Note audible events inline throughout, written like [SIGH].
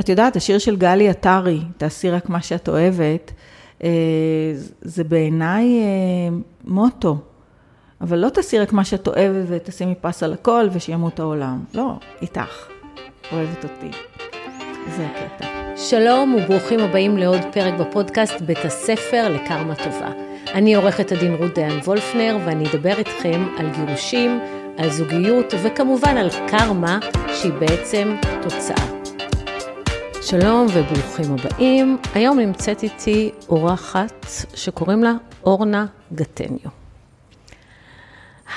את יודעת, השיר של גלי עטרי, תעשי רק מה שאת אוהבת, אה, זה בעיניי אה, מוטו. אבל לא תעשי רק מה שאת אוהבת ותשימי פס על הכל ושימות העולם. לא, איתך. אוהבת אותי. זה הקטע. שלום וברוכים הבאים לעוד פרק בפודקאסט בית הספר לקרמה טובה. אני עורכת הדין רות דיין וולפנר ואני אדבר איתכם על גירושים, על זוגיות וכמובן על קרמה שהיא בעצם תוצאה. שלום וברוכים הבאים. היום נמצאת איתי אורחת שקוראים לה אורנה גטניו.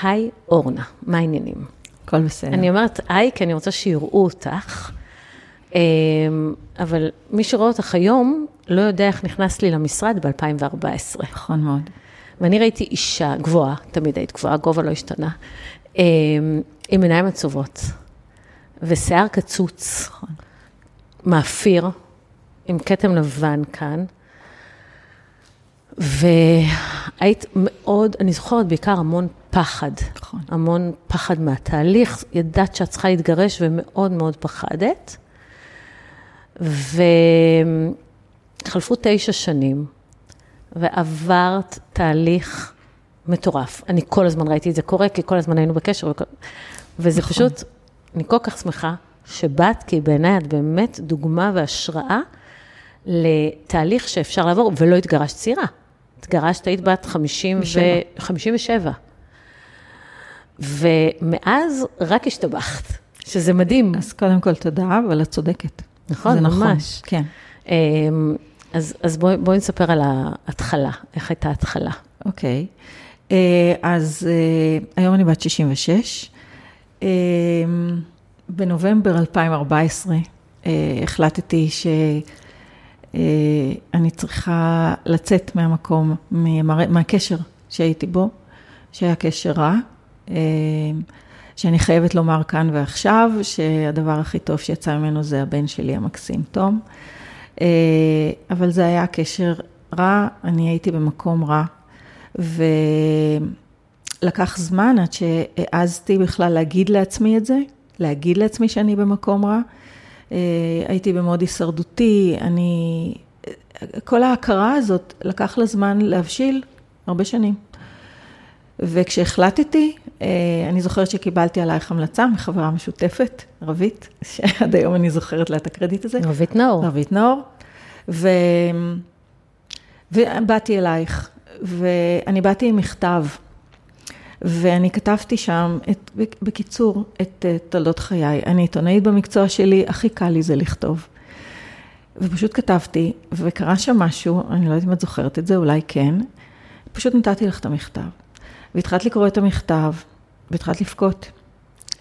היי אורנה, מה העניינים? הכל בסדר. אני אומרת היי כי אני רוצה שיראו אותך, אמ, אבל מי שרואה אותך היום לא יודע איך נכנסת לי למשרד ב-2014. נכון מאוד. ואני ראיתי אישה גבוהה, תמיד היית גבוהה, גובה לא השתנה, אמ, עם עיניים עצובות ושיער קצוץ. נכון. מאפיר, עם כתם לבן כאן, והיית מאוד, אני זוכרת בעיקר המון פחד. נכון. המון פחד מהתהליך, ידעת שאת צריכה להתגרש ומאוד מאוד פחדת. וחלפו תשע שנים, ועברת תהליך מטורף. אני כל הזמן ראיתי את זה קורה, כי כל הזמן היינו בקשר. וזה נכון. פשוט, אני כל כך שמחה שבאת, כי בעיניי את באמת דוגמה והשראה לתהליך שאפשר לעבור, ולא התגרשת צעירה. התגרשת, היית בת 50 ו... ושבע. 57. ומאז רק השתבחת, שזה מדהים. אז קודם כל תודה, אבל את צודקת. נכון, זה נכון. ממש. כן. אמ, אז, אז בואי, בואי נספר על ההתחלה, איך הייתה ההתחלה. אוקיי. אה, אז אה, היום אני בת 66. אה, בנובמבר 2014 אה, החלטתי שאני צריכה לצאת מהמקום, מהמר- מהקשר שהייתי בו, שהיה קשר רע. אה, שאני חייבת לומר כאן ועכשיו, שהדבר הכי טוב שיצא ממנו זה הבן שלי המקסים, תום. אה, אבל זה היה קשר רע, אני הייתי במקום רע, ולקח זמן עד שהעזתי בכלל להגיד לעצמי את זה, להגיד לעצמי שאני במקום רע. אה, הייתי במוד הישרדותי, אני... כל ההכרה הזאת לקח לה זמן להבשיל הרבה שנים. וכשהחלטתי, אה, אני זוכרת שקיבלתי עלייך המלצה מחברה משותפת, רבית, שעד היום אני זוכרת לה את הקרדיט הזה. רבית נאור. רבית נאור. ו... ובאתי אלייך, ואני באתי עם מכתב, ואני כתבתי שם, את, בקיצור, את אה, תולדות חיי. אני עיתונאית במקצוע שלי, הכי קל לי זה לכתוב. ופשוט כתבתי, וקרה שם משהו, אני לא יודעת אם את זוכרת את זה, אולי כן, פשוט נתתי לך את המכתב. והתחלת לקרוא את המכתב, והתחלת לבכות.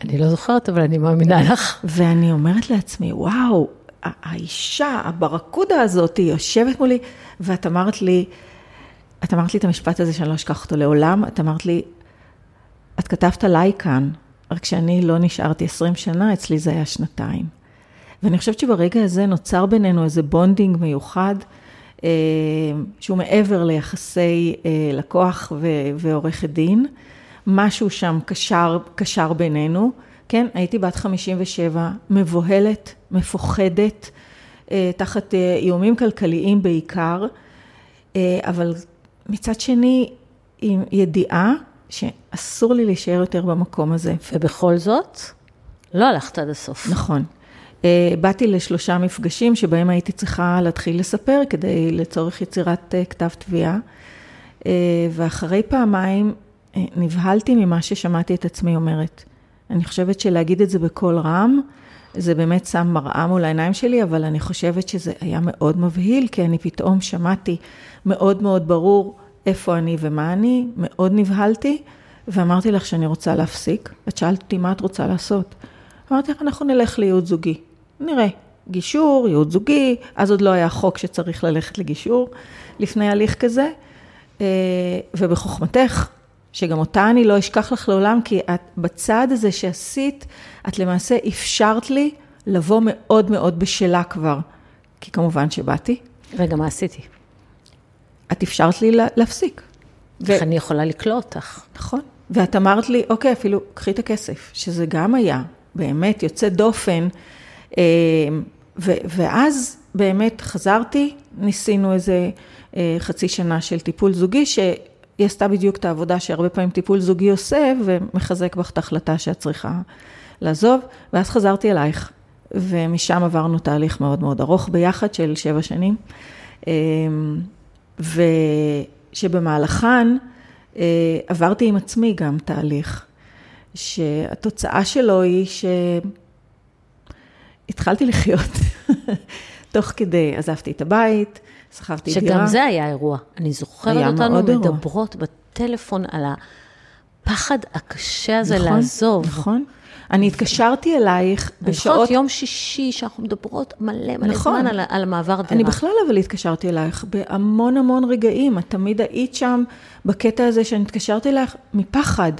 אני לא זוכרת, אבל אני מאמינה לך. ואני אומרת לעצמי, וואו, האישה, הברקודה הזאת, היא יושבת מולי, ואת אמרת לי, את אמרת לי את המשפט הזה שאני לא אשכח אותו לעולם, את אמרת לי, את כתבת עליי כאן, רק שאני לא נשארתי 20 שנה, אצלי זה היה שנתיים. ואני חושבת שברגע הזה נוצר בינינו איזה bonding מיוחד, אה, שהוא מעבר ליחסי אה, לקוח ועורכת דין. משהו שם קשר, קשר בינינו, כן? הייתי בת 57, מבוהלת, מפוחדת, אה, תחת איומים כלכליים בעיקר, אבל מצד שני, עם ידיעה שאסור לי להישאר יותר במקום הזה. ובכל זאת, לא הלכת עד הסוף. נכון. אה, באתי לשלושה מפגשים שבהם הייתי צריכה להתחיל לספר כדי לצורך יצירת אה, כתב תביעה, אה, ואחרי פעמיים נבהלתי ממה ששמעתי את עצמי אומרת. אני חושבת שלהגיד את זה בקול רם, זה באמת שם מראה מול העיניים שלי, אבל אני חושבת שזה היה מאוד מבהיל, כי אני פתאום שמעתי מאוד מאוד ברור איפה אני ומה אני, מאוד נבהלתי, ואמרתי לך שאני רוצה להפסיק. את שאלת אותי מה את רוצה לעשות. אמרתי לך, אנחנו נלך לייעוד זוגי. נראה, גישור, ייעוד זוגי, אז עוד לא היה חוק שצריך ללכת לגישור לפני הליך כזה. אה, ובחוכמתך, שגם אותה אני לא אשכח לך לעולם, כי את בצעד הזה שעשית, את למעשה אפשרת לי לבוא מאוד מאוד בשלה כבר. כי כמובן שבאתי, רגע, מה עשיתי? את אפשרת לי לה- להפסיק. ו- איך אני יכולה לקלוא אותך? נכון. ואת אמרת לי, אוקיי, אפילו קחי את הכסף, שזה גם היה באמת יוצא דופן. אה, ו- ואז באמת חזרתי, ניסינו איזה אה, חצי שנה של טיפול זוגי, שהיא עשתה בדיוק את העבודה שהרבה פעמים טיפול זוגי עושה, ומחזק בך את ההחלטה שאת צריכה לעזוב, ואז חזרתי אלייך, ומשם עברנו תהליך מאוד מאוד ארוך ביחד של שבע שנים, אה, ושבמהלכן אה, עברתי עם עצמי גם תהליך, שהתוצאה שלו היא שהתחלתי לחיות. [LAUGHS] תוך כדי עזבתי את הבית, שגם דירה. שגם זה היה אירוע. אני זוכרת אותנו מדברות אירוע. בטלפון על הפחד הקשה הזה נכון, לעזוב. נכון. אני התקשרתי אלייך בשעות... נכון, יום שישי, שאנחנו מדברות מלא מלא נכון. זמן על, על המעבר דירה. אני בכלל אבל התקשרתי אלייך בהמון המון רגעים. את תמיד היית שם בקטע הזה שאני התקשרתי אלייך מפחד.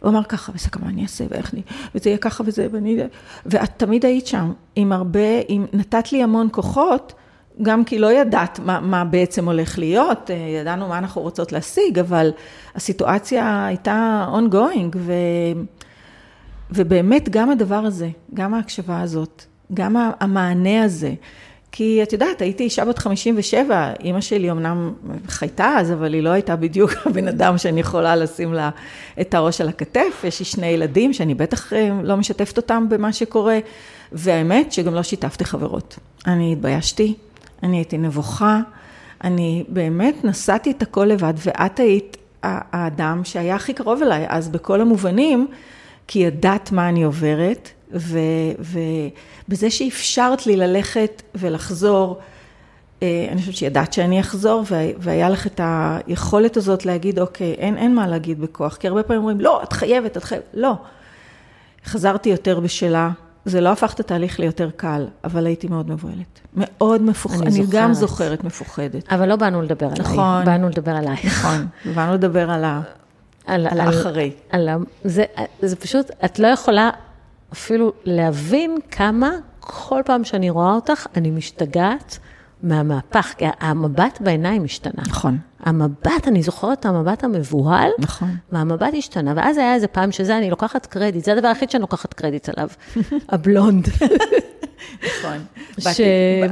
הוא אמר ככה, בסדר, מה אני אעשה, ואיך אני, וזה יהיה ככה וזה, ואני... ואת תמיד היית שם, עם הרבה, עם, נתת לי המון כוחות, גם כי לא ידעת מה, מה בעצם הולך להיות, אה, ידענו מה אנחנו רוצות להשיג, אבל הסיטואציה הייתה ongoing, ו, ובאמת גם הדבר הזה, גם ההקשבה הזאת, גם המענה הזה, כי את יודעת, הייתי אישה בת 57, אימא שלי אמנם חייתה אז, אבל היא לא הייתה בדיוק [LAUGHS] הבן אדם שאני יכולה לשים לה את הראש על הכתף. יש לי שני ילדים שאני בטח אה, לא משתפת אותם במה שקורה, והאמת שגם לא שיתפתי חברות. אני התביישתי, אני הייתי נבוכה, אני באמת נשאתי את הכל לבד, ואת היית האדם שהיה הכי קרוב אליי אז בכל המובנים, כי ידעת מה אני עוברת, ו... ו בזה שאפשרת לי ללכת ולחזור, אה, אני חושבת שידעת שאני אחזור, והיה לך את היכולת הזאת להגיד, אוקיי, אין, אין מה להגיד בכוח, כי הרבה פעמים אומרים, לא, את חייבת, את חייבת, לא. חזרתי יותר בשלה, זה לא הפך את התהליך ליותר קל, אבל הייתי מאוד מבוהלת. מאוד מפוחדת, אני, אני גם זוכרת מפוחדת. אבל לא באנו לדבר עליי, נכון, באנו לדבר עלייך. נכון, באנו לדבר על, ה, על, על האחרי. על, על, זה, זה פשוט, את לא יכולה אפילו להבין כמה כל פעם שאני רואה אותך, אני משתגעת מהמהפך, כי המבט בעיניים השתנה. נכון. המבט, אני זוכרת את המבט המבוהל, נכון. והמבט השתנה, ואז היה איזה פעם שזה, אני לוקחת קרדיט, זה הדבר היחיד שאני לוקחת קרדיט עליו, [LAUGHS] הבלונד. נכון. [LAUGHS] ש...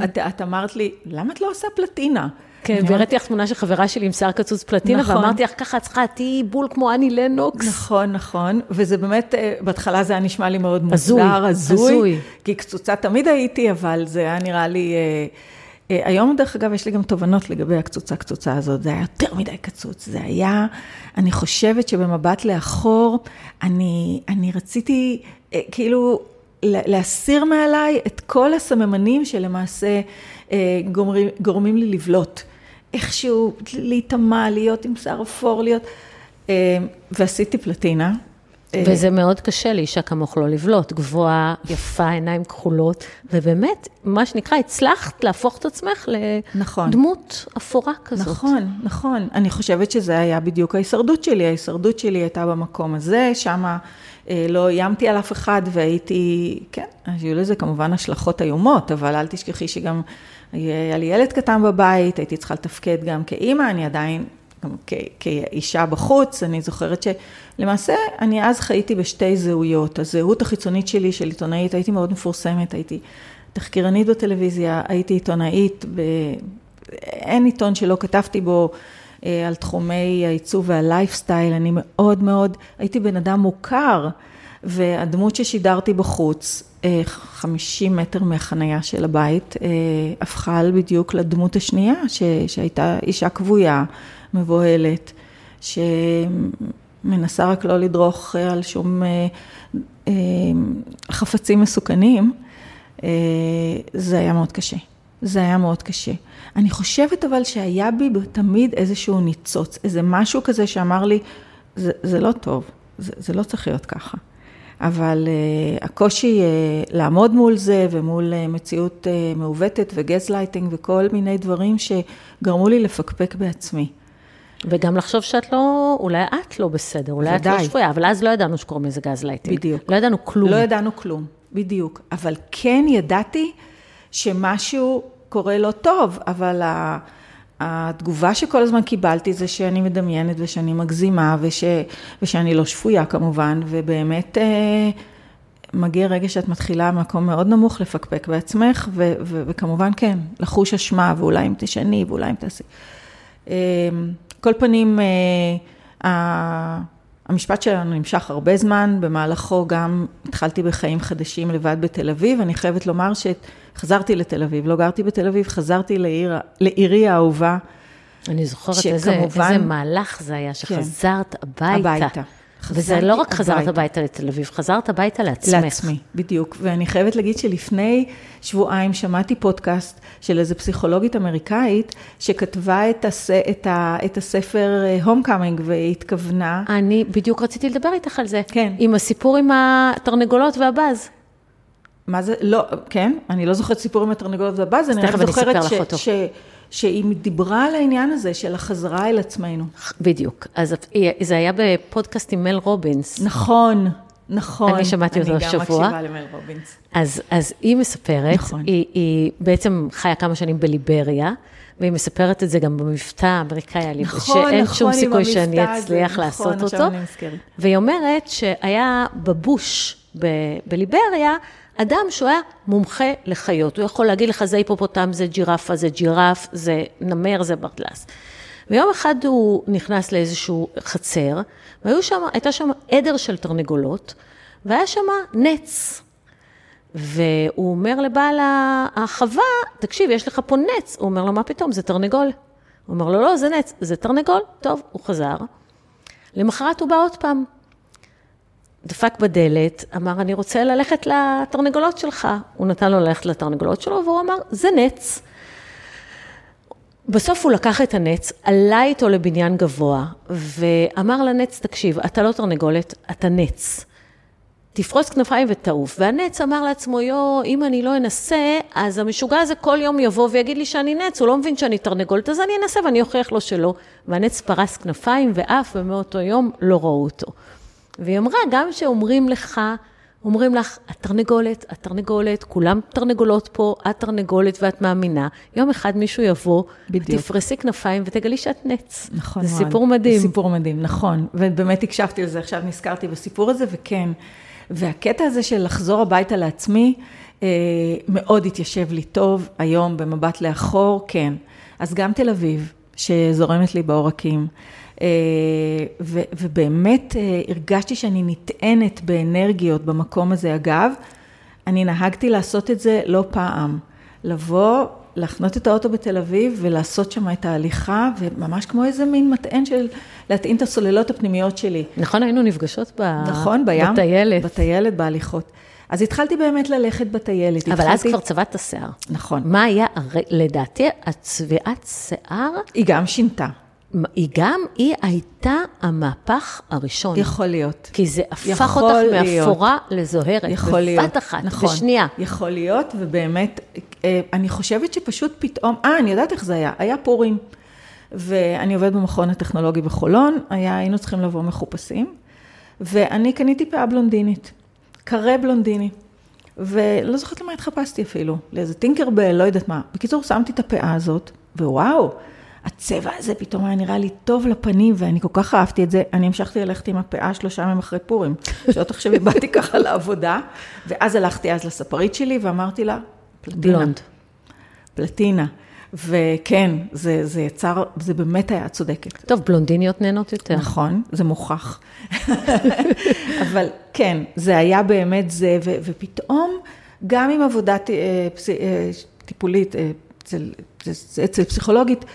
את, את אמרת לי, למה את לא עושה פלטינה? כן, והראיתי לך תמונה של חברה שלי עם שיער קצוץ פלטינה, נכון. ואמרתי לך, ככה את צריכה, תהיי בול כמו אני לנוקס. נכון, נכון, וזה באמת, אה, בהתחלה זה היה נשמע לי מאוד מוזר, הזוי, הזוי. כי קצוצה תמיד הייתי, אבל זה היה נראה לי... אה, אה, היום, דרך אגב, יש לי גם תובנות לגבי הקצוצה-קצוצה הזאת. זה היה יותר מדי קצוץ. זה היה, אני חושבת שבמבט לאחור, אני, אני רציתי כאילו להסיר מעליי את כל הסממנים שלמעשה גורמים, גורמים לי לבלוט. איכשהו להיטמע, להיות עם שיער אפור, להיות... אה, ועשיתי פלטינה. אה, וזה מאוד קשה לאישה כמוך לא לבלוט, גבוהה, יפה, עיניים כחולות, ובאמת, מה שנקרא, הצלחת להפוך את עצמך נכון. לדמות נכון, אפורה כזאת. נכון, נכון. אני חושבת שזה היה בדיוק ההישרדות שלי. ההישרדות שלי הייתה במקום הזה, שמה אה, לא איימתי על אף אחד והייתי, כן, היו לזה כמובן השלכות איומות, אבל אל תשכחי שגם היה לי ילד קטן בבית, הייתי צריכה לתפקד גם כאימא, אני עדיין, גם כאישה בחוץ, אני זוכרת שלמעשה אני אז חייתי בשתי זהויות. הזהות החיצונית שלי של עיתונאית, הייתי מאוד מפורסמת, הייתי תחקירנית בטלוויזיה, הייתי עיתונאית, ב... אין עיתון שלא כתבתי בו אה, על תחומי העיצוב והלייפסטייל, אני מאוד מאוד, הייתי בן אדם מוכר. והדמות ששידרתי בחוץ, 50 אה, מטר מהחנייה של הבית, אה, הפכה בדיוק לדמות השנייה, ש, שהייתה אישה כבויה, מבוהלת, שמנסה רק לא לדרוך על שום אה, חפצים מסוכנים. זה היה מאוד קשה. זה היה מאוד קשה. אני חושבת אבל שהיה בי תמיד איזשהו ניצוץ, איזה משהו כזה שאמר לי, זה, זה לא טוב, זה, זה לא צריך להיות ככה. אבל אה, הקושי אה, לעמוד מול זה ומול אה, מציאות אה, מעוותת וגז לייטינג וכל מיני דברים שגרמו לי לפקפק בעצמי. וגם לחשוב שאת לא, אולי את לא בסדר, אולי ודאי. את לא שפויה, אבל אז לא ידענו שקוראים לזה גז לייטינג. בדיוק. לא ידענו כלום. לא ידענו כלום, בדיוק. אבל כן ידעתי שמשהו קורה לא טוב, אבל ה... התגובה שכל הזמן קיבלתי זה שאני מדמיינת ושאני מגזימה וש, ושאני לא שפויה כמובן, ובאמת אה, מגיע רגע שאת מתחילה ממקום מאוד נמוך לפקפק בעצמך, ו- ו- וכמובן כן, לחוש אשמה, ואולי אם תשני, ואולי אם תעשי. אה, כל פנים, אה, המשפט שלנו נמשך הרבה זמן, במהלכו גם התחלתי בחיים חדשים לבד בתל אביב. אני חייבת לומר שחזרתי לתל אביב, לא גרתי בתל אביב, חזרתי לעיר, לעירי האהובה. אני זוכרת שכמובן, איזה, איזה מהלך זה היה. שחזרת כן, הביתה. הביתה. וזה לא רק חזרת הביתה. הביתה לתל אביב, חזרת הביתה לעצמך. לעצמי, בדיוק. ואני חייבת להגיד שלפני שבועיים שמעתי פודקאסט של איזו פסיכולוגית אמריקאית, שכתבה את, הס... את, ה... את הספר homecoming, והיא התכוונה... אני בדיוק רציתי לדבר איתך על זה. כן. עם הסיפור עם התרנגולות והבאז. מה זה? לא, כן, אני לא זוכרת סיפור עם התרנגולות והבאז, אני רק זוכרת ש... שהיא דיברה על העניין הזה של החזרה אל עצמנו. בדיוק. אז זה היה בפודקאסט עם מל רובינס. נכון, נכון. אני שמעתי אותו השבוע. אני גם מקשיבה למל רובינס. אז, אז היא מספרת, נכון. היא, היא בעצם חיה כמה שנים בליבריה, והיא מספרת את זה גם במבטא האמריקאי, נכון, שאין נכון, שום סיכוי שאני אצליח נכון, לעשות אותו. נכון, עכשיו אני נזכרת. והיא אומרת שהיה בבוש ב, בליבריה, אדם שהוא היה מומחה לחיות, הוא יכול להגיד לך, זה היפופוטם, זה ג'ירפה, זה ג'ירף, זה נמר, זה ברדלס. ויום אחד הוא נכנס לאיזשהו חצר, והייתה שם עדר של תרנגולות, והיה שם נץ. והוא אומר לבעל החווה, תקשיב, יש לך פה נץ. הוא אומר לו, מה פתאום, זה תרנגול. הוא אומר לו, לא, זה נץ, זה תרנגול. טוב, הוא חזר. למחרת הוא בא עוד פעם. דפק בדלת, אמר, אני רוצה ללכת לתרנגולות שלך. הוא נתן לו ללכת לתרנגולות שלו, והוא אמר, זה נץ. בסוף הוא לקח את הנץ, עלה איתו לבניין גבוה, ואמר לנץ, תקשיב, אתה לא תרנגולת, אתה נץ. תפרוס כנפיים ותעוף. והנץ אמר לעצמו, יו, אם אני לא אנסה, אז המשוגע הזה כל יום יבוא ויגיד לי שאני נץ, הוא לא מבין שאני תרנגולת, אז אני אנסה ואני אוכיח לו שלא. והנץ פרס כנפיים ועף, ומאותו יום לא ראו אותו. והיא אמרה, גם שאומרים לך, אומרים לך, את תרנגולת, את תרנגולת, כולם תרנגולות פה, את תרנגולת ואת מאמינה. יום אחד מישהו יבוא, בדיוק. תפרסי כנפיים ותגלי שאת נץ. נכון, זה סיפור מדהים. זה סיפור מדהים, נכון. ובאמת הקשבתי לזה, עכשיו נזכרתי בסיפור הזה, וכן. והקטע הזה של לחזור הביתה לעצמי, אה, מאוד התיישב לי טוב היום במבט לאחור, כן. אז גם תל אביב, שזורמת לי בעורקים. אה, ו, ובאמת אה, הרגשתי שאני נטענת באנרגיות במקום הזה. אגב, אני נהגתי לעשות את זה לא פעם. לבוא, להחנות את האוטו בתל אביב ולעשות שם את ההליכה, וממש כמו איזה מין מטען של להטעין את הסוללות הפנימיות שלי. נכון, היינו נפגשות ב... נכון, בים. בטיילת. בטיילת, בהליכות. אז התחלתי באמת ללכת בטיילת. אבל התחלתי... אז כבר צבעת השיער. נכון. מה היה, לדעתי, הצביעת שיער... היא גם שינתה. היא גם, היא הייתה המהפך הראשון. יכול להיות. כי זה הפך אותך מאפורה לזוהרת. יכול להיות. בבת אחת, נכון. בשנייה. יכול להיות, ובאמת, אה, אני חושבת שפשוט פתאום, אה, אני יודעת איך זה היה, היה פורים. ואני עובדת במכון הטכנולוגי בחולון, היה, היינו צריכים לבוא מחופשים, ואני קניתי פאה בלונדינית, קרה בלונדיני, ולא זוכרת למה התחפשתי אפילו, לאיזה טינקרבל, לא יודעת מה. בקיצור, שמתי את הפאה הזאת, ווואו, הצבע הזה פתאום היה נראה לי טוב לפנים, ואני כל כך אהבתי את זה, אני המשכתי ללכת עם הפאה שלושה ימים אחרי פורים. [LAUGHS] שלא תחשבי, באתי ככה לעבודה, ואז הלכתי אז לספרית שלי ואמרתי לה, פלטינה. בלונד. פלטינה. וכן, זה, זה יצר, זה באמת היה צודקת. טוב, בלונדיניות נהנות יותר. נכון, זה מוכח. [LAUGHS] אבל כן, זה היה באמת זה, ו, ופתאום, גם עם עבודה אה, אה, טיפולית, אה, אצל, אצל פסיכולוגית,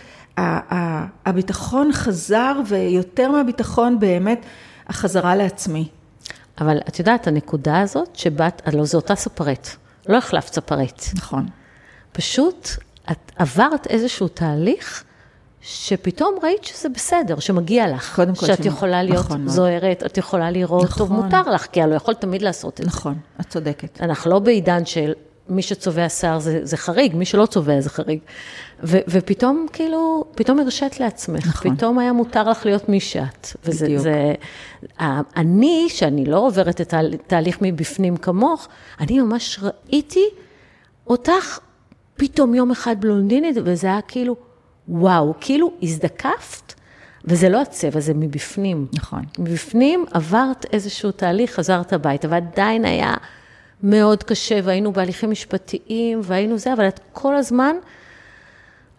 הביטחון חזר, ויותר מהביטחון באמת, החזרה לעצמי. אבל את יודעת, הנקודה הזאת שבאת, הלוא זו אותה ספרית, לא החלפת ספרית. נכון. פשוט את עברת איזשהו תהליך, שפתאום ראית שזה בסדר, שמגיע לך. קודם כל, שאת יכולה להיות נכון זוהרת, את יכולה לראות נכון. טוב, מותר לך, כי הלוא יכול תמיד לעשות את נכון, זה. נכון, את צודקת. אנחנו לא בעידן של מי שצובע שיער זה, זה חריג, מי שלא צובע זה חריג. ו, ופתאום, כאילו, פתאום הרשית לעצמך, נכון. פתאום היה מותר לך להיות מי שאת. וזה, בדיוק. זה, אני, שאני לא עוברת את התהליך מבפנים כמוך, אני ממש ראיתי אותך פתאום יום אחד בלונדינית, וזה היה כאילו, וואו, כאילו הזדקפת, וזה לא הצבע, זה מבפנים. נכון. מבפנים עברת איזשהו תהליך, חזרת הביתה, ועדיין היה... מאוד קשה, והיינו בהליכים משפטיים, והיינו זה, אבל את כל הזמן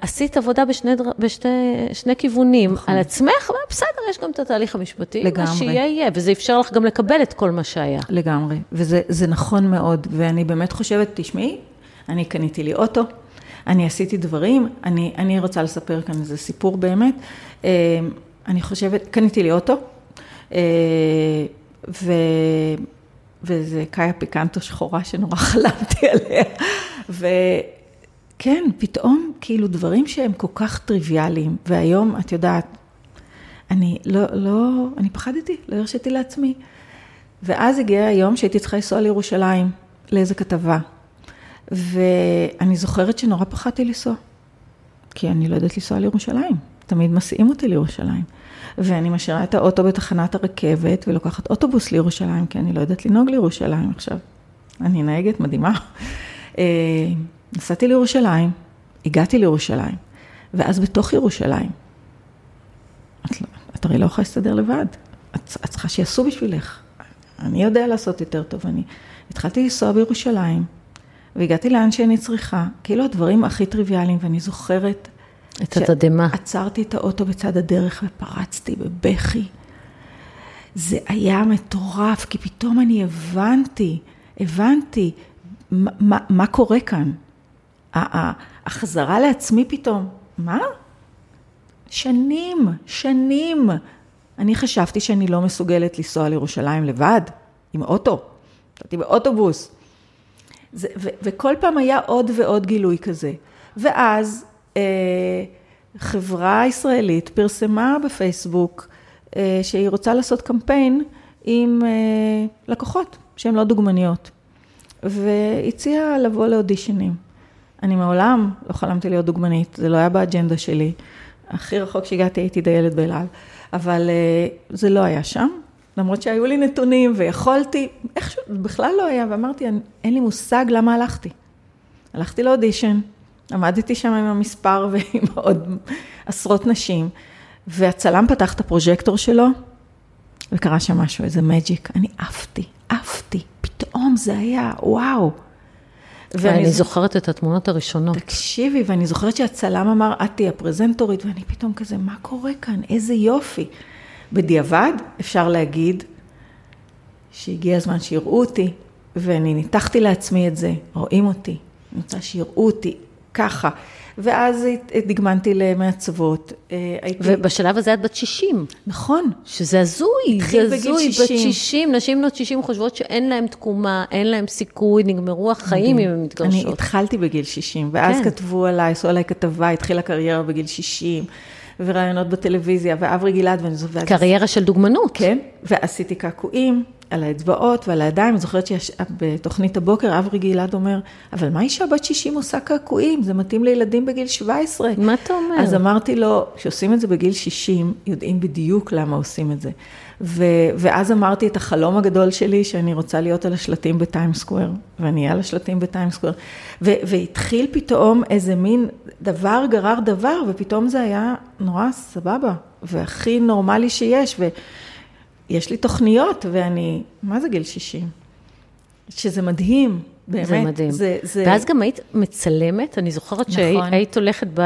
עשית עבודה בשני, דר... בשני שני כיוונים. נכון. על עצמך, בסדר, יש גם את התהליך המשפטי. לגמרי. שיהיה, יהיה, וזה אפשר לך גם לקבל את כל מה שהיה. לגמרי, וזה נכון מאוד, ואני באמת חושבת, תשמעי, אני קניתי לי אוטו, אני עשיתי דברים, אני, אני רוצה לספר כאן איזה סיפור באמת. אה, אני חושבת, קניתי לי אוטו, אה, ו... וזה קאיה פיקנטו שחורה שנורא [LAUGHS] חלמתי עליה. וכן, פתאום כאילו דברים שהם כל כך טריוויאליים, והיום, את יודעת, אני לא, לא, אני פחדתי, לא הרשיתי לעצמי. ואז הגיע היום שהייתי צריכה לנסוע לירושלים, לאיזה כתבה. ואני זוכרת שנורא פחדתי לנסוע, כי אני לא יודעת לנסוע לירושלים, תמיד מסיעים אותי לירושלים. ואני משאירה את האוטו בתחנת הרכבת ולוקחת אוטובוס לירושלים, כי אני לא יודעת לנהוג לירושלים עכשיו. אני נהגת מדהימה. אה, נסעתי לירושלים, הגעתי לירושלים, ואז בתוך ירושלים, את, לא, את הרי לא יכולה להסתדר לבד, את, את צריכה שיעשו בשבילך. אני יודע לעשות יותר טוב, אני התחלתי לנסוע בירושלים, והגעתי לאן שאני צריכה, כאילו הדברים הכי טריוויאליים, ואני זוכרת את התדהמה. עצרתי את האוטו בצד הדרך ופרצתי בבכי. זה היה מטורף, כי פתאום אני הבנתי, הבנתי מה, מה, מה קורה כאן. החזרה לעצמי פתאום, מה? שנים, שנים. אני חשבתי שאני לא מסוגלת לנסוע לירושלים לבד, עם אוטו. הייתי באוטובוס. זה, ו, וכל פעם היה עוד ועוד גילוי כזה. ואז חברה ישראלית פרסמה בפייסבוק אה, שהיא רוצה לעשות קמפיין עם אה, לקוחות שהן לא דוגמניות, והציעה לבוא לאודישנים. אני מעולם לא חלמתי להיות דוגמנית, זה לא היה באג'נדה שלי. הכי רחוק שהגעתי הייתי דיילת באלעל, אבל זה לא היה שם, למרות שהיו לי נתונים ויכולתי, איכשהו, בכלל לא היה, ואמרתי, אין לי מושג למה הלכתי. הלכתי לאודישן, עמדתי שם עם המספר [LAUGHS] ועם עוד עשרות נשים, והצלם פתח את הפרוז'קטור שלו, וקרה שם משהו, איזה מג'יק. אני עפתי, עפתי, פתאום זה היה, וואו. ואני זוכרת את התמונות הראשונות. תקשיבי, ואני זוכרת שהצלם אמר, את תהיי הפרזנטורית, ואני פתאום כזה, מה קורה כאן? איזה יופי. בדיעבד, אפשר להגיד שהגיע הזמן שיראו אותי, ואני ניתחתי לעצמי את זה, רואים אותי, אני רוצה שיראו אותי, ככה. ואז דגמנתי למעצבות. אה, ובשלב הזה את בת 60. נכון. שזה הזוי, זה הזוי, בת 60. נשים בנות 60 חושבות שאין להן תקומה, אין להן סיכוי, נגמרו החיים אם הן מתגרשות. אני התחלתי בגיל 60, ואז כן. כתבו עליי, עשו עליי כתבה, התחילה קריירה בגיל 60. וראיונות בטלוויזיה, ואברי גלעד, ואני זוכרת... קריירה של דוגמנות. כן, ועשיתי קעקועים. על האצבעות ועל הידיים, אני זוכרת שבתוכנית הבוקר אברי גלעד אומר, אבל מה אישה בת 60 עושה קעקועים? זה מתאים לילדים בגיל 17. מה אתה אומר? אז אמרתי לו, כשעושים את זה בגיל 60, יודעים בדיוק למה עושים את זה. ו, ואז אמרתי את החלום הגדול שלי, שאני רוצה להיות על השלטים בטיים סקוואר, ואני אהיה על השלטים בטיים סקוואר. והתחיל פתאום איזה מין דבר גרר דבר, ופתאום זה היה נורא סבבה, והכי נורמלי שיש. ו... יש לי תוכניות, ואני, מה זה גיל 60? שזה מדהים, באמת. זה מדהים. זה, זה... ואז גם היית מצלמת, אני זוכרת נכון. שהיית הולכת ב...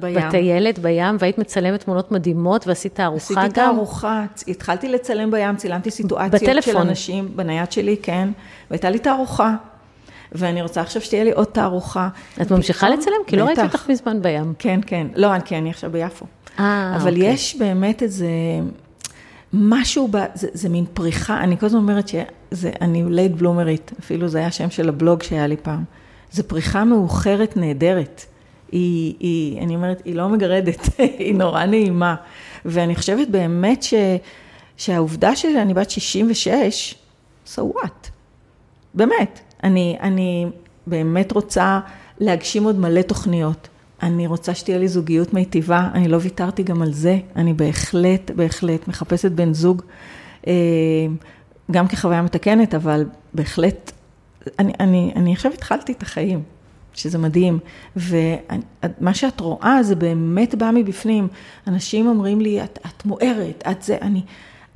בים. בטיילת, בים, והיית מצלמת תמונות מדהימות, ועשית תערוכה גם. עשיתי תערוכה, התחלתי לצלם בים, צילמתי סיטואציות בטלפון. של אנשים, בנייד שלי, כן, והייתה לי תערוכה. ואני רוצה עכשיו שתהיה לי עוד תערוכה. את ממשיכה לצלם? כי לא ראיתי אותך מזמן בים. כן, כן. לא, כי אני עכשיו ביפו. אה, אבל אוקיי. יש באמת איזה... משהו, ב, זה, זה מין פריחה, אני כל הזמן אומרת שזה, אני late bloomer ית, אפילו זה היה השם של הבלוג שהיה לי פעם. זו פריחה מאוחרת נהדרת. היא, היא, אני אומרת, היא לא מגרדת, [LAUGHS] היא נורא נעימה. ואני חושבת באמת ש, שהעובדה שאני בת 66, so what? באמת. אני, אני באמת רוצה להגשים עוד מלא תוכניות. אני רוצה שתהיה לי זוגיות מיטיבה, אני לא ויתרתי גם על זה, אני בהחלט, בהחלט מחפשת בן זוג, אה, גם כחוויה מתקנת, אבל בהחלט, אני, אני, אני עכשיו התחלתי את החיים, שזה מדהים, ומה שאת רואה זה באמת בא מבפנים. אנשים אומרים לי, את, את מוארת, את זה, אני,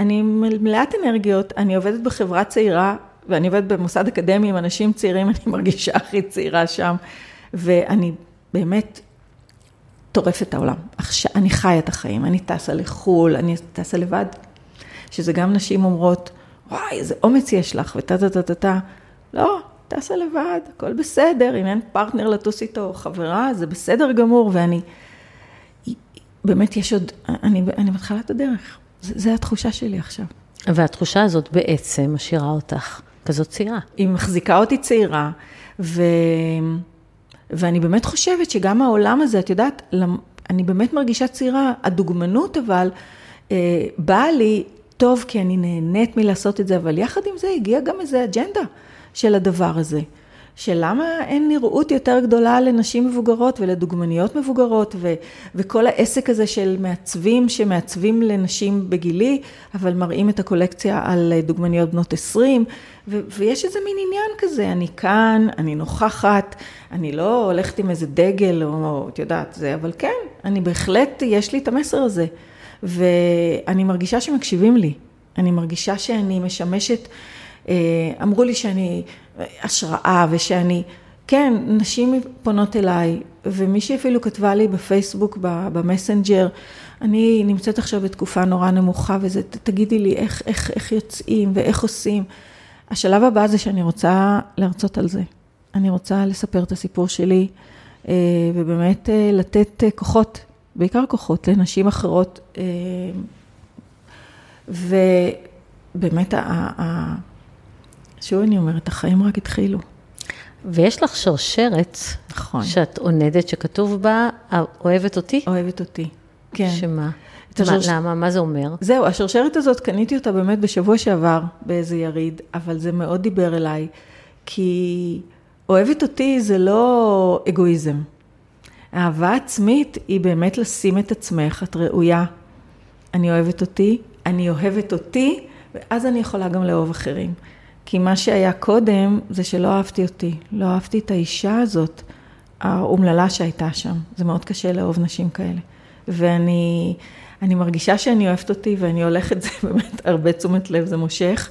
אני מלאת אנרגיות, אני עובדת בחברה צעירה, ואני עובדת במוסד אקדמי עם אנשים צעירים, אני מרגישה הכי צעירה שם, ואני באמת טורפת את העולם. עכשיו, אני חיה את החיים, אני טסה לחו"ל, אני טסה לבד, שזה גם נשים אומרות, וואי, איזה אומץ יש לך, וטה טה טה טה טה. לא, טסה לבד, הכל בסדר, אם אין פרטנר לטוס איתו, חברה, זה בסדר גמור, ואני, באמת יש עוד, אני, אני בתחילת הדרך, זו התחושה שלי עכשיו. והתחושה הזאת בעצם משאירה אותך כזאת צעירה. היא מחזיקה אותי צעירה, ו... ואני באמת חושבת שגם העולם הזה, את יודעת, אני באמת מרגישה צעירה, הדוגמנות אבל אה, באה לי טוב כי אני נהנית מלעשות את זה, אבל יחד עם זה הגיעה גם איזו אג'נדה של הדבר הזה. של למה אין נראות יותר גדולה לנשים מבוגרות ולדוגמניות מבוגרות, ו, וכל העסק הזה של מעצבים שמעצבים לנשים בגילי, אבל מראים את הקולקציה על דוגמניות בנות 20, ו, ויש איזה מין עניין כזה, אני כאן, אני נוכחת, אני לא הולכת עם איזה דגל, או את יודעת, זה, אבל כן, אני בהחלט, יש לי את המסר הזה, ואני מרגישה שמקשיבים לי, אני מרגישה שאני משמשת, אמרו לי שאני השראה ושאני, כן, נשים פונות אליי, ומישהי אפילו כתבה לי בפייסבוק, במסנג'ר, אני נמצאת עכשיו בתקופה נורא נמוכה וזה, תגידי לי איך, איך, איך יוצאים ואיך עושים. השלב הבא זה שאני רוצה להרצות על זה. אני רוצה לספר את הסיפור שלי, אה, ובאמת אה, לתת אה, כוחות, בעיקר כוחות, לנשים אחרות. ובאמת, שוב אני אומרת, החיים רק התחילו. ויש לך שרשרת, נכון, שאת עונדת, שכתוב בה, אוהבת אותי? אוהבת אותי, כן. שמה? השרש... למה? מה זה אומר? זהו, השרשרת הזאת, קניתי אותה באמת בשבוע שעבר באיזה יריד, אבל זה מאוד דיבר אליי, כי אוהבת אותי זה לא אגואיזם. אהבה עצמית היא באמת לשים את עצמך, את ראויה. אני אוהבת אותי, אני אוהבת אותי, ואז אני יכולה גם לאהוב אחרים. כי מה שהיה קודם זה שלא אהבתי אותי, לא אהבתי את האישה הזאת, האומללה שהייתה שם. זה מאוד קשה לאהוב נשים כאלה. ואני אני מרגישה שאני אוהבת אותי ואני הולכת, זה באמת הרבה תשומת לב, זה מושך.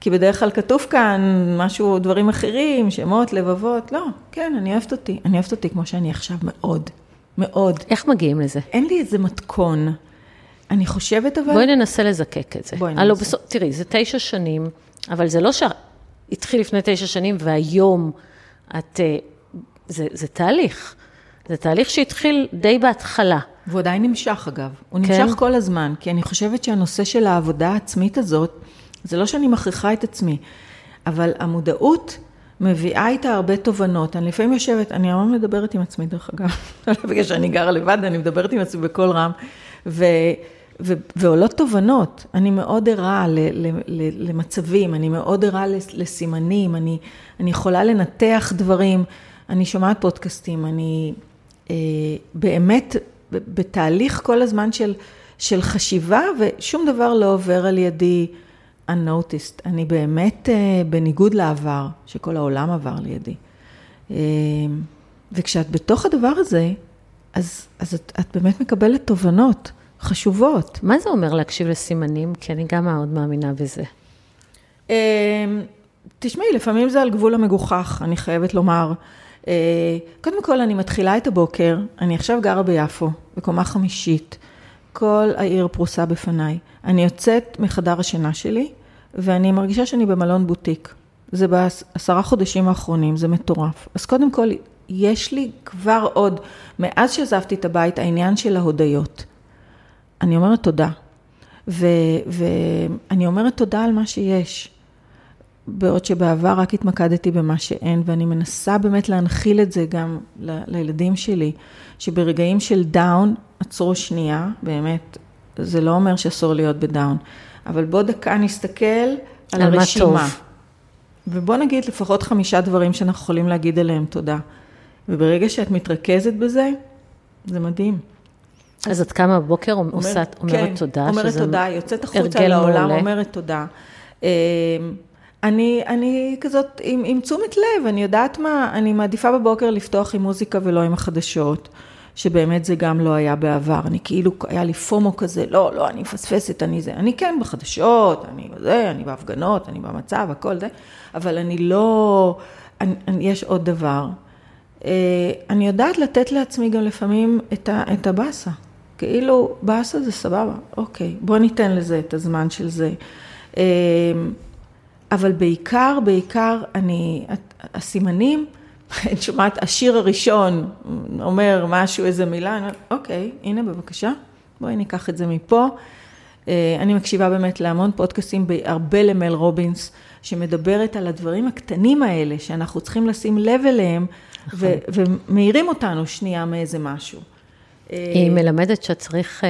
כי בדרך כלל כתוב כאן משהו, דברים אחרים, שמות, לבבות, לא, כן, אני אוהבת אותי. אני אוהבת אותי כמו שאני עכשיו, מאוד, מאוד. איך מגיעים לזה? אין לי איזה מתכון. אני חושבת אבל... בואי ננסה לזקק את זה. בואי ננסה. בסוף, תראי, זה תשע שנים. אבל זה לא שהתחיל לפני תשע שנים והיום את... אה, זה, זה תהליך. זה תהליך שהתחיל די בהתחלה. והוא עדיין נמשך אגב. הוא כן? נמשך כל הזמן, כי אני חושבת שהנושא של העבודה העצמית הזאת, זה לא שאני מכריחה את עצמי, אבל המודעות מביאה איתה הרבה תובנות. אני לפעמים יושבת, אני המון מדברת עם עצמי דרך אגב, [LAUGHS] בגלל שאני גרה לבד, אני מדברת עם עצמי בקול רם, ו... ו- ועולות תובנות, אני מאוד ערה ל- ל- ל- למצבים, אני מאוד ערה לסימנים, אני, אני יכולה לנתח דברים, אני שומעת פודקאסטים, אני אה, באמת בתהליך כל הזמן של, של חשיבה, ושום דבר לא עובר על ידי unnoticed. אני באמת אה, בניגוד לעבר, שכל העולם עבר לידי. אה, וכשאת בתוך הדבר הזה, אז, אז את, את באמת מקבלת תובנות. חשובות. מה זה אומר להקשיב לסימנים? כי אני גם מאוד מאמינה בזה. אמ, תשמעי, לפעמים זה על גבול המגוחך, אני חייבת לומר. אה, קודם כל, אני מתחילה את הבוקר, אני עכשיו גרה ביפו, בקומה חמישית, כל העיר פרוסה בפניי. אני יוצאת מחדר השינה שלי, ואני מרגישה שאני במלון בוטיק. זה בעשרה חודשים האחרונים, זה מטורף. אז קודם כל, יש לי כבר עוד, מאז שעזבתי את הבית, העניין של ההודיות. אני אומרת תודה. ו, ואני אומרת תודה על מה שיש. בעוד שבעבר רק התמקדתי במה שאין, ואני מנסה באמת להנחיל את זה גם לילדים שלי, שברגעים של down, עצרו שנייה, באמת, זה לא אומר שאסור להיות ב down, אבל בוא דקה נסתכל על, על הרשימה. ובוא נגיד לפחות חמישה דברים שאנחנו יכולים להגיד עליהם תודה. וברגע שאת מתרכזת בזה, זה מדהים. אז את קמה בבוקר, אומר, עושה, אומרת כן, תודה, אומרת תודה, יוצאת החוצה לעולם. אומרת תודה. אמ, אני, אני כזאת עם, עם תשומת לב, אני יודעת מה, אני מעדיפה בבוקר לפתוח עם מוזיקה ולא עם החדשות. שבאמת זה גם לא היה בעבר. אני כאילו, היה לי פומו כזה, לא, לא, אני מפספסת, אני זה. אני כן בחדשות, אני זה, אני בהפגנות, אני במצב, הכל זה, אבל אני לא... אני, אני, יש עוד דבר. אה, אני יודעת לתת לעצמי גם לפעמים את, ה, את הבאסה. כאילו, באסה זה סבבה, אוקיי, בוא ניתן לזה את הזמן של זה. אה, אבל בעיקר, בעיקר, אני, הסימנים, [LAUGHS] אני שומעת, השיר הראשון אומר משהו, איזה מילה, אני אומרת, אוקיי, הנה בבקשה, בואי ניקח את זה מפה. אה, אני מקשיבה באמת להמון פודקאסים, הרבה למל רובינס, שמדברת על הדברים הקטנים האלה, שאנחנו צריכים לשים לב אליהם, נכון. ומאירים אותנו שנייה מאיזה משהו. היא מלמדת שצריך... אה,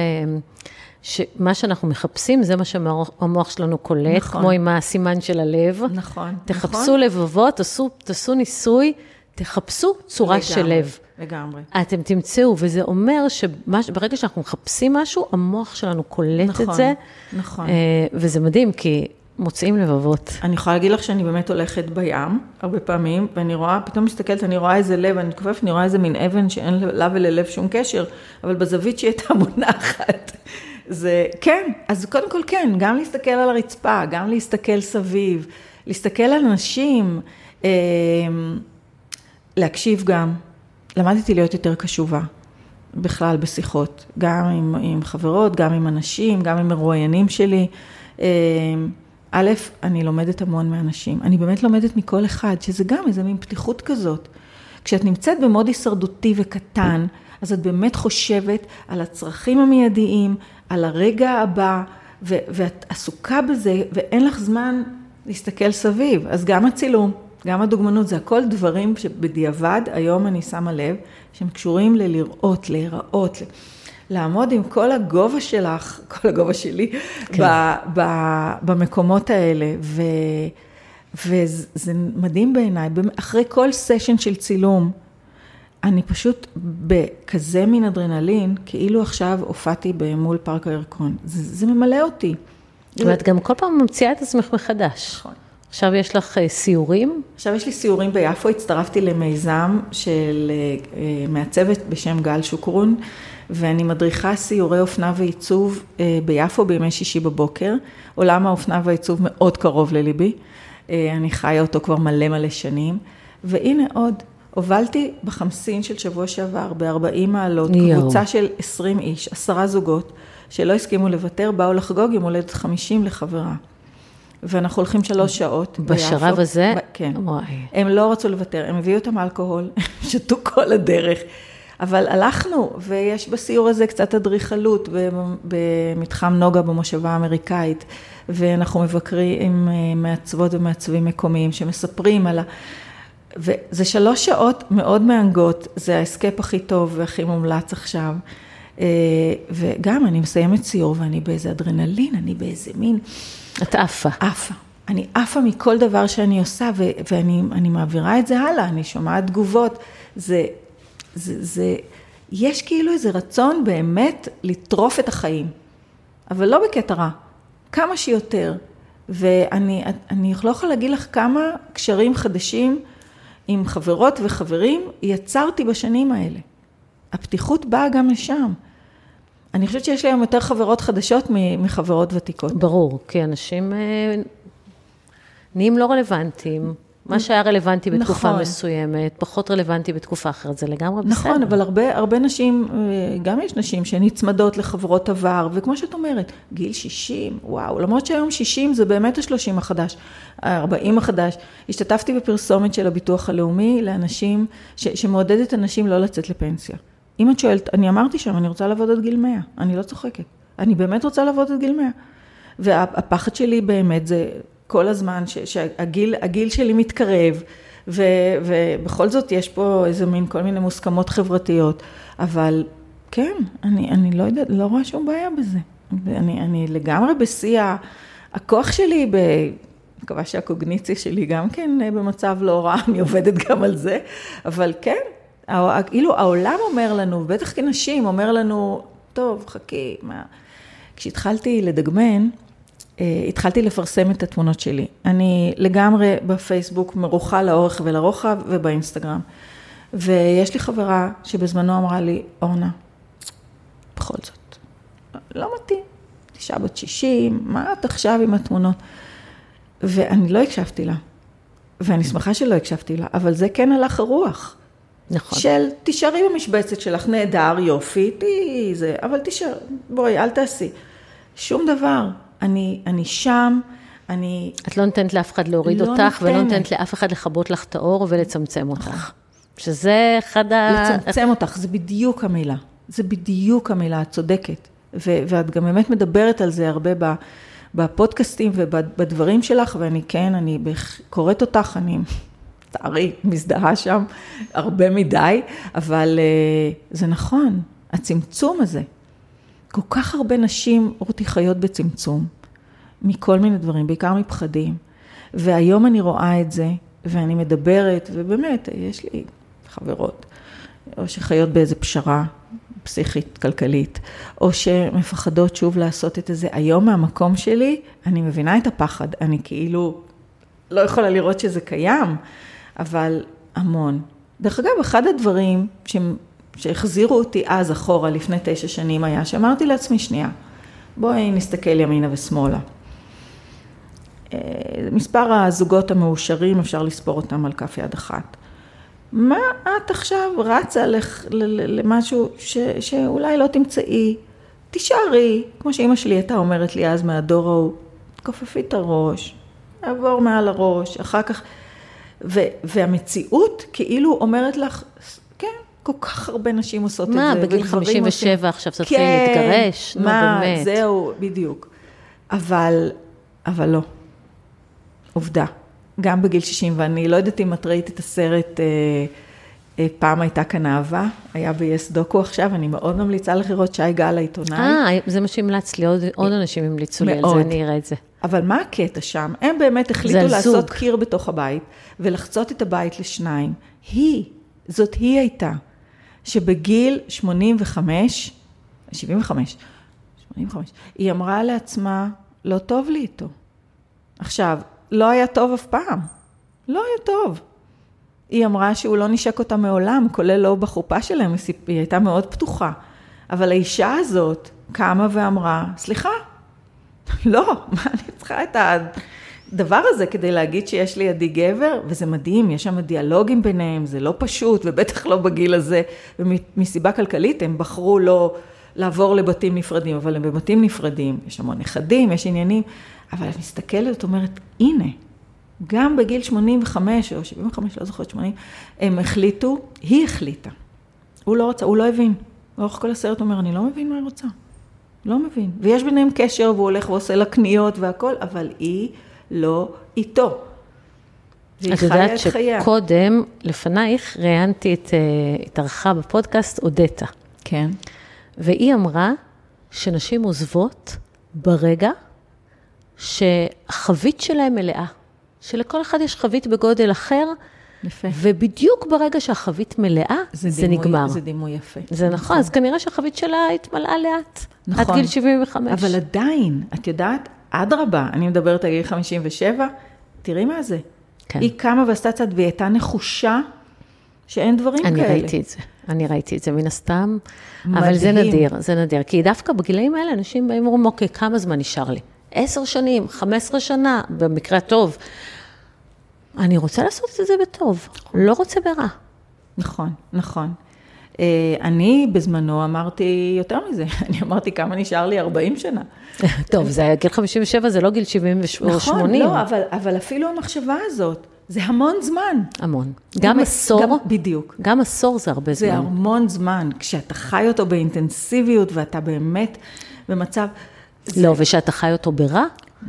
שמה שאנחנו מחפשים, זה מה שהמוח שלנו קולט, נכון. כמו עם הסימן של הלב. נכון. תחפשו נכון. לבבות, תעשו, תעשו ניסוי, תחפשו צורה לגמרי, של לב. לגמרי. אתם תמצאו, וזה אומר שברגע שאנחנו מחפשים משהו, המוח שלנו קולט נכון, את זה. נכון. אה, וזה מדהים, כי מוצאים לבבות. אני יכולה להגיד לך שאני באמת הולכת בים, הרבה פעמים, ואני רואה, פתאום מסתכלת, אני רואה איזה לב, אני מתכופפת, אני רואה איזה מין אבן שאין לה וללב שום קשר, אבל בזווית שהיא הייתה מונחת. זה, כן, אז קודם כל כן, גם להסתכל על הרצפה, גם להסתכל סביב, להסתכל על אנשים, אה, להקשיב גם. למדתי להיות יותר קשובה, בכלל בשיחות, גם עם, עם חברות, גם עם אנשים, גם עם מרואיינים שלי. אה, א', אני לומדת המון מאנשים, אני באמת לומדת מכל אחד, שזה גם איזה מין פתיחות כזאת. כשאת נמצאת במוד הישרדותי וקטן, אז את באמת חושבת על הצרכים המיידיים, על הרגע הבא, ו- ואת עסוקה בזה, ואין לך זמן להסתכל סביב. אז גם הצילום, גם הדוגמנות, זה הכל דברים שבדיעבד, היום אני שמה לב, שהם קשורים ללראות, להיראות, לעמוד עם כל הגובה שלך, [LAUGHS] כל הגובה שלי, כן. ב- ב- במקומות האלה. ו- וזה מדהים בעיניי, אחרי כל סשן של צילום, אני פשוט בכזה מין אדרנלין, כאילו עכשיו הופעתי מול פארק הירקון. זה, זה ממלא אותי. ואת גם כל פעם ממציאה את עצמך מחדש. נכון. עכשיו יש לך אה, סיורים? עכשיו יש לי סיורים ביפו, הצטרפתי למיזם של אה, מעצבת בשם גל שוקרון, ואני מדריכה סיורי אופנה ועיצוב אה, ביפו בימי שישי בבוקר. עולם האופנה והעיצוב מאוד קרוב לליבי, אני חיה אותו כבר מלא מלא שנים, והנה עוד. הובלתי בחמסין של שבוע שעבר, ב-40 מעלות, יו. קבוצה של 20 איש, עשרה זוגות, שלא הסכימו לוותר, באו לחגוג יום הולדת 50 לחברה. ואנחנו הולכים שלוש שעות. בשלב ביפו. הזה? ב- כן. וואי. הם לא רצו לוותר, הם הביאו אותם אלכוהול, [LAUGHS] שתו כל הדרך. אבל הלכנו, ויש בסיור הזה קצת אדריכלות במתחם נוגה במושבה האמריקאית, ואנחנו מבקרים עם אה, מעצבות ומעצבים מקומיים שמספרים על ה... וזה שלוש שעות מאוד מהנגות, זה ההסקפ הכי טוב והכי מומלץ עכשיו. אה, וגם אני מסיימת סיור ואני באיזה אדרנלין, אני באיזה מין... את עפה. עפה. אני עפה מכל דבר שאני עושה ו- ואני מעבירה את זה הלאה, אני שומעת תגובות. זה, זה, זה, יש כאילו איזה רצון באמת לטרוף את החיים, אבל לא בקטע רע, כמה שיותר. ואני לא יכולה להגיד לך כמה קשרים חדשים עם חברות וחברים יצרתי בשנים האלה. הפתיחות באה גם לשם. אני חושבת שיש לי היום יותר חברות חדשות מחברות ותיקות. ברור, כי אנשים אה, נהיים לא רלוונטיים. מה שהיה רלוונטי בתקופה נכון. מסוימת, פחות רלוונטי בתקופה אחרת, זה לגמרי נכון, בסדר. נכון, אבל הרבה, הרבה נשים, אה, גם יש נשים שנצמדות לחברות עבר, וכמו שאת אומרת, גיל 60, וואו, למרות שהיום 60 זה באמת ה-30 החדש, ה-40 החדש. השתתפתי בפרסומת של הביטוח הלאומי לאנשים, ש, שמעודדת אנשים לא לצאת לפנסיה. אם את שואלת, אני אמרתי שם, אני רוצה לעבוד עד גיל 100, אני לא צוחקת. אני באמת רוצה לעבוד עד גיל 100. והפחד שלי באמת זה כל הזמן שהגיל שלי מתקרב, ו, ובכל זאת יש פה איזה מין כל מיני מוסכמות חברתיות, אבל כן, אני, אני לא יודעת, לא רואה שום בעיה בזה. אני, אני לגמרי בשיא הכוח שלי, ב... מקווה שהקוגניציה שלי גם כן במצב לא רע, [LAUGHS] אני עובדת גם על זה, אבל כן, כאילו העולם אומר לנו, בטח כנשים, אומר לנו, טוב, חכי, מה... כשהתחלתי לדגמן, אה, התחלתי לפרסם את התמונות שלי. אני לגמרי בפייסבוק מרוחה לאורך ולרוחב ובאינסטגרם. ויש לי חברה שבזמנו אמרה לי, אורנה, בכל זאת, לא מתאים, אישה בת 60, מה את עכשיו עם התמונות? ואני לא הקשבתי לה, ואני שמחה שלא הקשבתי לה, אבל זה כן הלך הרוח. נכון. של תישארי במשבצת שלך, נהדר, יופי, תהיי זה, אבל תישאר, בואי, אל תעשי. שום דבר. אני, אני שם, אני... את לא נותנת לאף אחד להוריד לא אותך, ולא נותנת. נותנת לאף אחד לכבות לך את האור ולצמצם אותך. שזה אחד ה... לצמצם אותך, זה בדיוק המילה. זה בדיוק המילה, את צודקת. ו- ואת גם באמת מדברת על זה הרבה ב- בפודקאסטים ובדברים שלך, ואני כן, אני קוראת אותך, אני, לצערי, מזדהה שם הרבה מדי, אבל uh, זה נכון, הצמצום הזה. כל כך הרבה נשים, רותי, חיות בצמצום, מכל מיני דברים, בעיקר מפחדים. והיום אני רואה את זה, ואני מדברת, ובאמת, יש לי חברות, או שחיות באיזה פשרה פסיכית, כלכלית, או שמפחדות שוב לעשות את זה. היום מהמקום שלי, אני מבינה את הפחד, אני כאילו לא יכולה לראות שזה קיים, אבל המון. דרך אגב, אחד הדברים ש... שהחזירו אותי אז אחורה, לפני תשע שנים, היה שאמרתי לעצמי, שנייה, בואי נסתכל ימינה ושמאלה. אה, מספר הזוגות המאושרים, אפשר לספור אותם על כף יד אחת. מה את עכשיו רצה לח, ל, ל, למשהו ש, שאולי לא תמצאי? תישארי, כמו שאימא שלי הייתה אומרת לי אז מהדור ההוא, תכופפי את הראש, עבור מעל הראש, אחר כך... ו, והמציאות כאילו אומרת לך, כל כך הרבה נשים עושות מה, את זה. בגיל וגברים 57 עושים- עכשיו תתחילי כן, להתגרש? נו, מה, באמת. זהו, בדיוק. אבל, אבל לא. עובדה. גם בגיל 60, ואני לא יודעת אם את ראית את הסרט, אה, אה, פעם הייתה כאן אהבה, היה ב-yes דוקו עכשיו, אני מאוד ממליצה לך לראות שי גל העיתונאי. אה, זה מה שהמלצת לי, עוד, עוד אנשים המליצו לי על. זה, אני אראה את זה. אבל מה הקטע שם? הם באמת החליטו לעשות. קיר בתוך הבית, ולחצות את הבית לשניים. היא, זאת היא הייתה, שבגיל 85, 75, 85, היא אמרה לעצמה, לא טוב לי איתו. עכשיו, לא היה טוב אף פעם. לא היה טוב. היא אמרה שהוא לא נשק אותה מעולם, כולל לא בחופה שלהם, היא הייתה מאוד פתוחה. אבל האישה הזאת קמה ואמרה, סליחה, לא, מה אני צריכה את הדבר הזה כדי להגיד שיש לידי גבר? וזה מדהים, יש שם דיאלוגים ביניהם, זה לא פשוט, ובטח לא בגיל הזה. ומסיבה כלכלית הם בחרו לא לעבור לבתים נפרדים, אבל הם בבתים נפרדים, יש המון נכדים, יש עניינים, אבל את מסתכלת, את אומרת, הנה, גם בגיל 85 או 75, לא זוכרת 80, הם החליטו, היא החליטה. הוא לא רצה, הוא לא הבין. לאורך כל הסרט אומר, אני לא מבין מה היא רוצה. לא מבין. ויש ביניהם קשר, והוא הולך ועושה לה קניות והכל, אבל היא לא איתו. את יודעת. שקודם, לפנייך, ראיינתי את, אה, התארחה בפודקאסט אודטה, כן. והיא אמרה שנשים עוזבות ברגע שהחבית שלהם מלאה. שלכל אחד יש חבית בגודל אחר, יפה. ובדיוק ברגע שהחבית מלאה, זה, זה דימוי, נגמר. זה דימוי יפה. זה נכון, אז כנראה שהחבית שלה התמלאה לאט. נכון. עד גיל 75. אבל עדיין, את יודעת, אדרבה, אני מדברת על גיל 57, תראי מה זה. כן. היא קמה ועשתה צעד, והיא הייתה נחושה שאין דברים אני כאלה. ראיתי את זה, אני ראיתי את זה מן הסתם, אבל זה מדהים. נדיר, זה נדיר, כי דווקא בגילאים האלה אנשים באים ואומרים, אוקיי, כמה זמן נשאר לי? עשר שנים, חמש עשרה שנה, במקרה הטוב. אני רוצה לעשות את זה בטוב, לא רוצה ברע. נכון, נכון. אה, אני בזמנו אמרתי יותר מזה, [LAUGHS] אני אמרתי כמה נשאר לי 40 שנה. [LAUGHS] טוב, זה היה גיל 57, זה לא גיל 70 או 80. נכון, לא, אבל, אבל אפילו המחשבה הזאת, זה המון זמן. המון. גם עשור, גם- בדיוק. גם עשור זה הרבה זה זמן. המון זמן, כשאתה חי אותו באינטנסיביות ואתה באמת במצב... לא, ושאתה חי אותו ברע,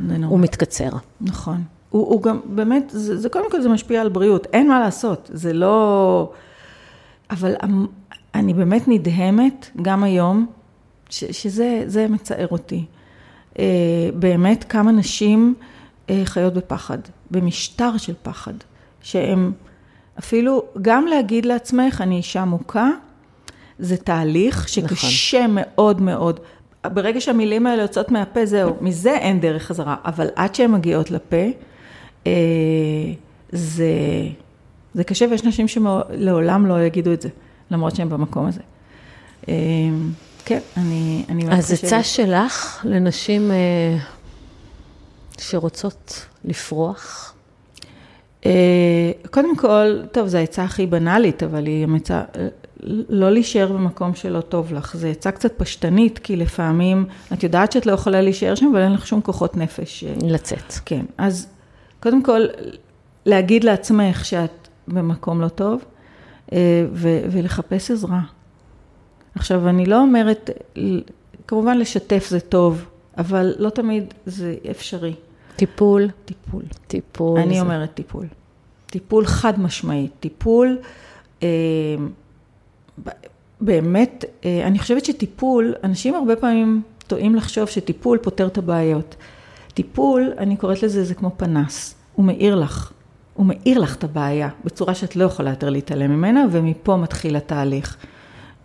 זה. הוא מתקצר. נכון. הוא, הוא גם, באמת, זה, זה קודם כל זה משפיע על בריאות, אין מה לעשות, זה לא... אבל אני באמת נדהמת, גם היום, ש, שזה זה מצער אותי. אה, באמת כמה נשים אה, חיות בפחד, במשטר של פחד, שהם אפילו, גם להגיד לעצמך, אני אישה מוכה, זה תהליך שקשה נכון. מאוד מאוד. ברגע שהמילים האלה יוצאות מהפה, זהו, מזה אין דרך חזרה, אבל עד שהן מגיעות לפה, אה, זה, זה קשה ויש נשים שלעולם לא יגידו את זה, למרות שהן במקום הזה. אה, כן, אני, אני מאוד חושבת. אז עצה שלך לנשים אה, שרוצות לפרוח? אה, קודם כל, טוב, זו העצה הכי בנאלית, אבל היא עצה, לא להישאר במקום שלא טוב לך. זו עצה קצת פשטנית, כי לפעמים, את יודעת שאת לא יכולה להישאר שם, אבל אין לך שום כוחות נפש. לצאת. כן, אז קודם כל, להגיד לעצמך שאת במקום לא טוב, ו- ולחפש עזרה. עכשיו, אני לא אומרת, כמובן לשתף זה טוב, אבל לא תמיד זה אפשרי. טיפול? טיפול. טיפול. אני זה... אומרת טיפול. טיפול חד משמעית. טיפול, אה, באמת, אה, אני חושבת שטיפול, אנשים הרבה פעמים טועים לחשוב שטיפול פותר את הבעיות. טיפול, אני קוראת לזה, זה כמו פנס. הוא מאיר לך. הוא מאיר לך את הבעיה בצורה שאת לא יכולה יותר להתעלם ממנה, ומפה מתחיל התהליך.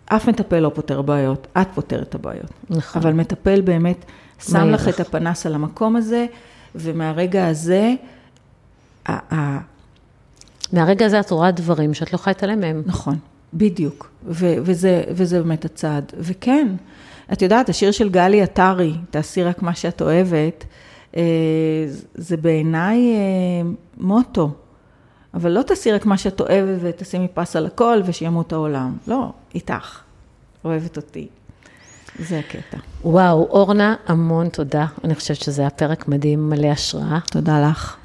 אף מטפל לא פותר בעיות, את פותרת את הבעיות. נכון. אבל מטפל באמת שם לך את הפנס על המקום הזה, ומהרגע הזה, מהרגע הזה את רואה דברים שאת לא יכולה להתעלם מהם. נכון, בדיוק. ו- וזה, וזה באמת הצעד. וכן, את יודעת, השיר של גלי עטרי, תעשי רק מה שאת אוהבת, אה, זה בעיניי אה, מוטו. אבל לא תעשי רק מה שאת אוהבת ותשימי פס על הכל ושימות העולם. לא, איתך. אוהבת אותי. זה הקטע. וואו, אורנה, המון תודה. אני חושבת שזה היה פרק מדהים, מלא השראה. תודה לך.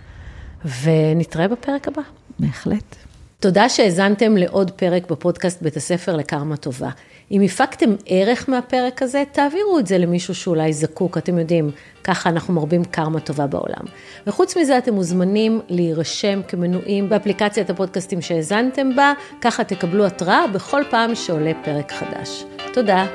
ונתראה בפרק הבא. בהחלט. תודה שהאזנתם לעוד פרק בפודקאסט בית הספר לקרמה טובה. אם הפקתם ערך מהפרק הזה, תעבירו את זה למישהו שאולי זקוק, אתם יודעים, ככה אנחנו מרבים קרמה טובה בעולם. וחוץ מזה, אתם מוזמנים להירשם כמנויים באפליקציית הפודקאסטים שהאזנתם בה, ככה תקבלו התראה בכל פעם שעולה פרק חדש. תודה.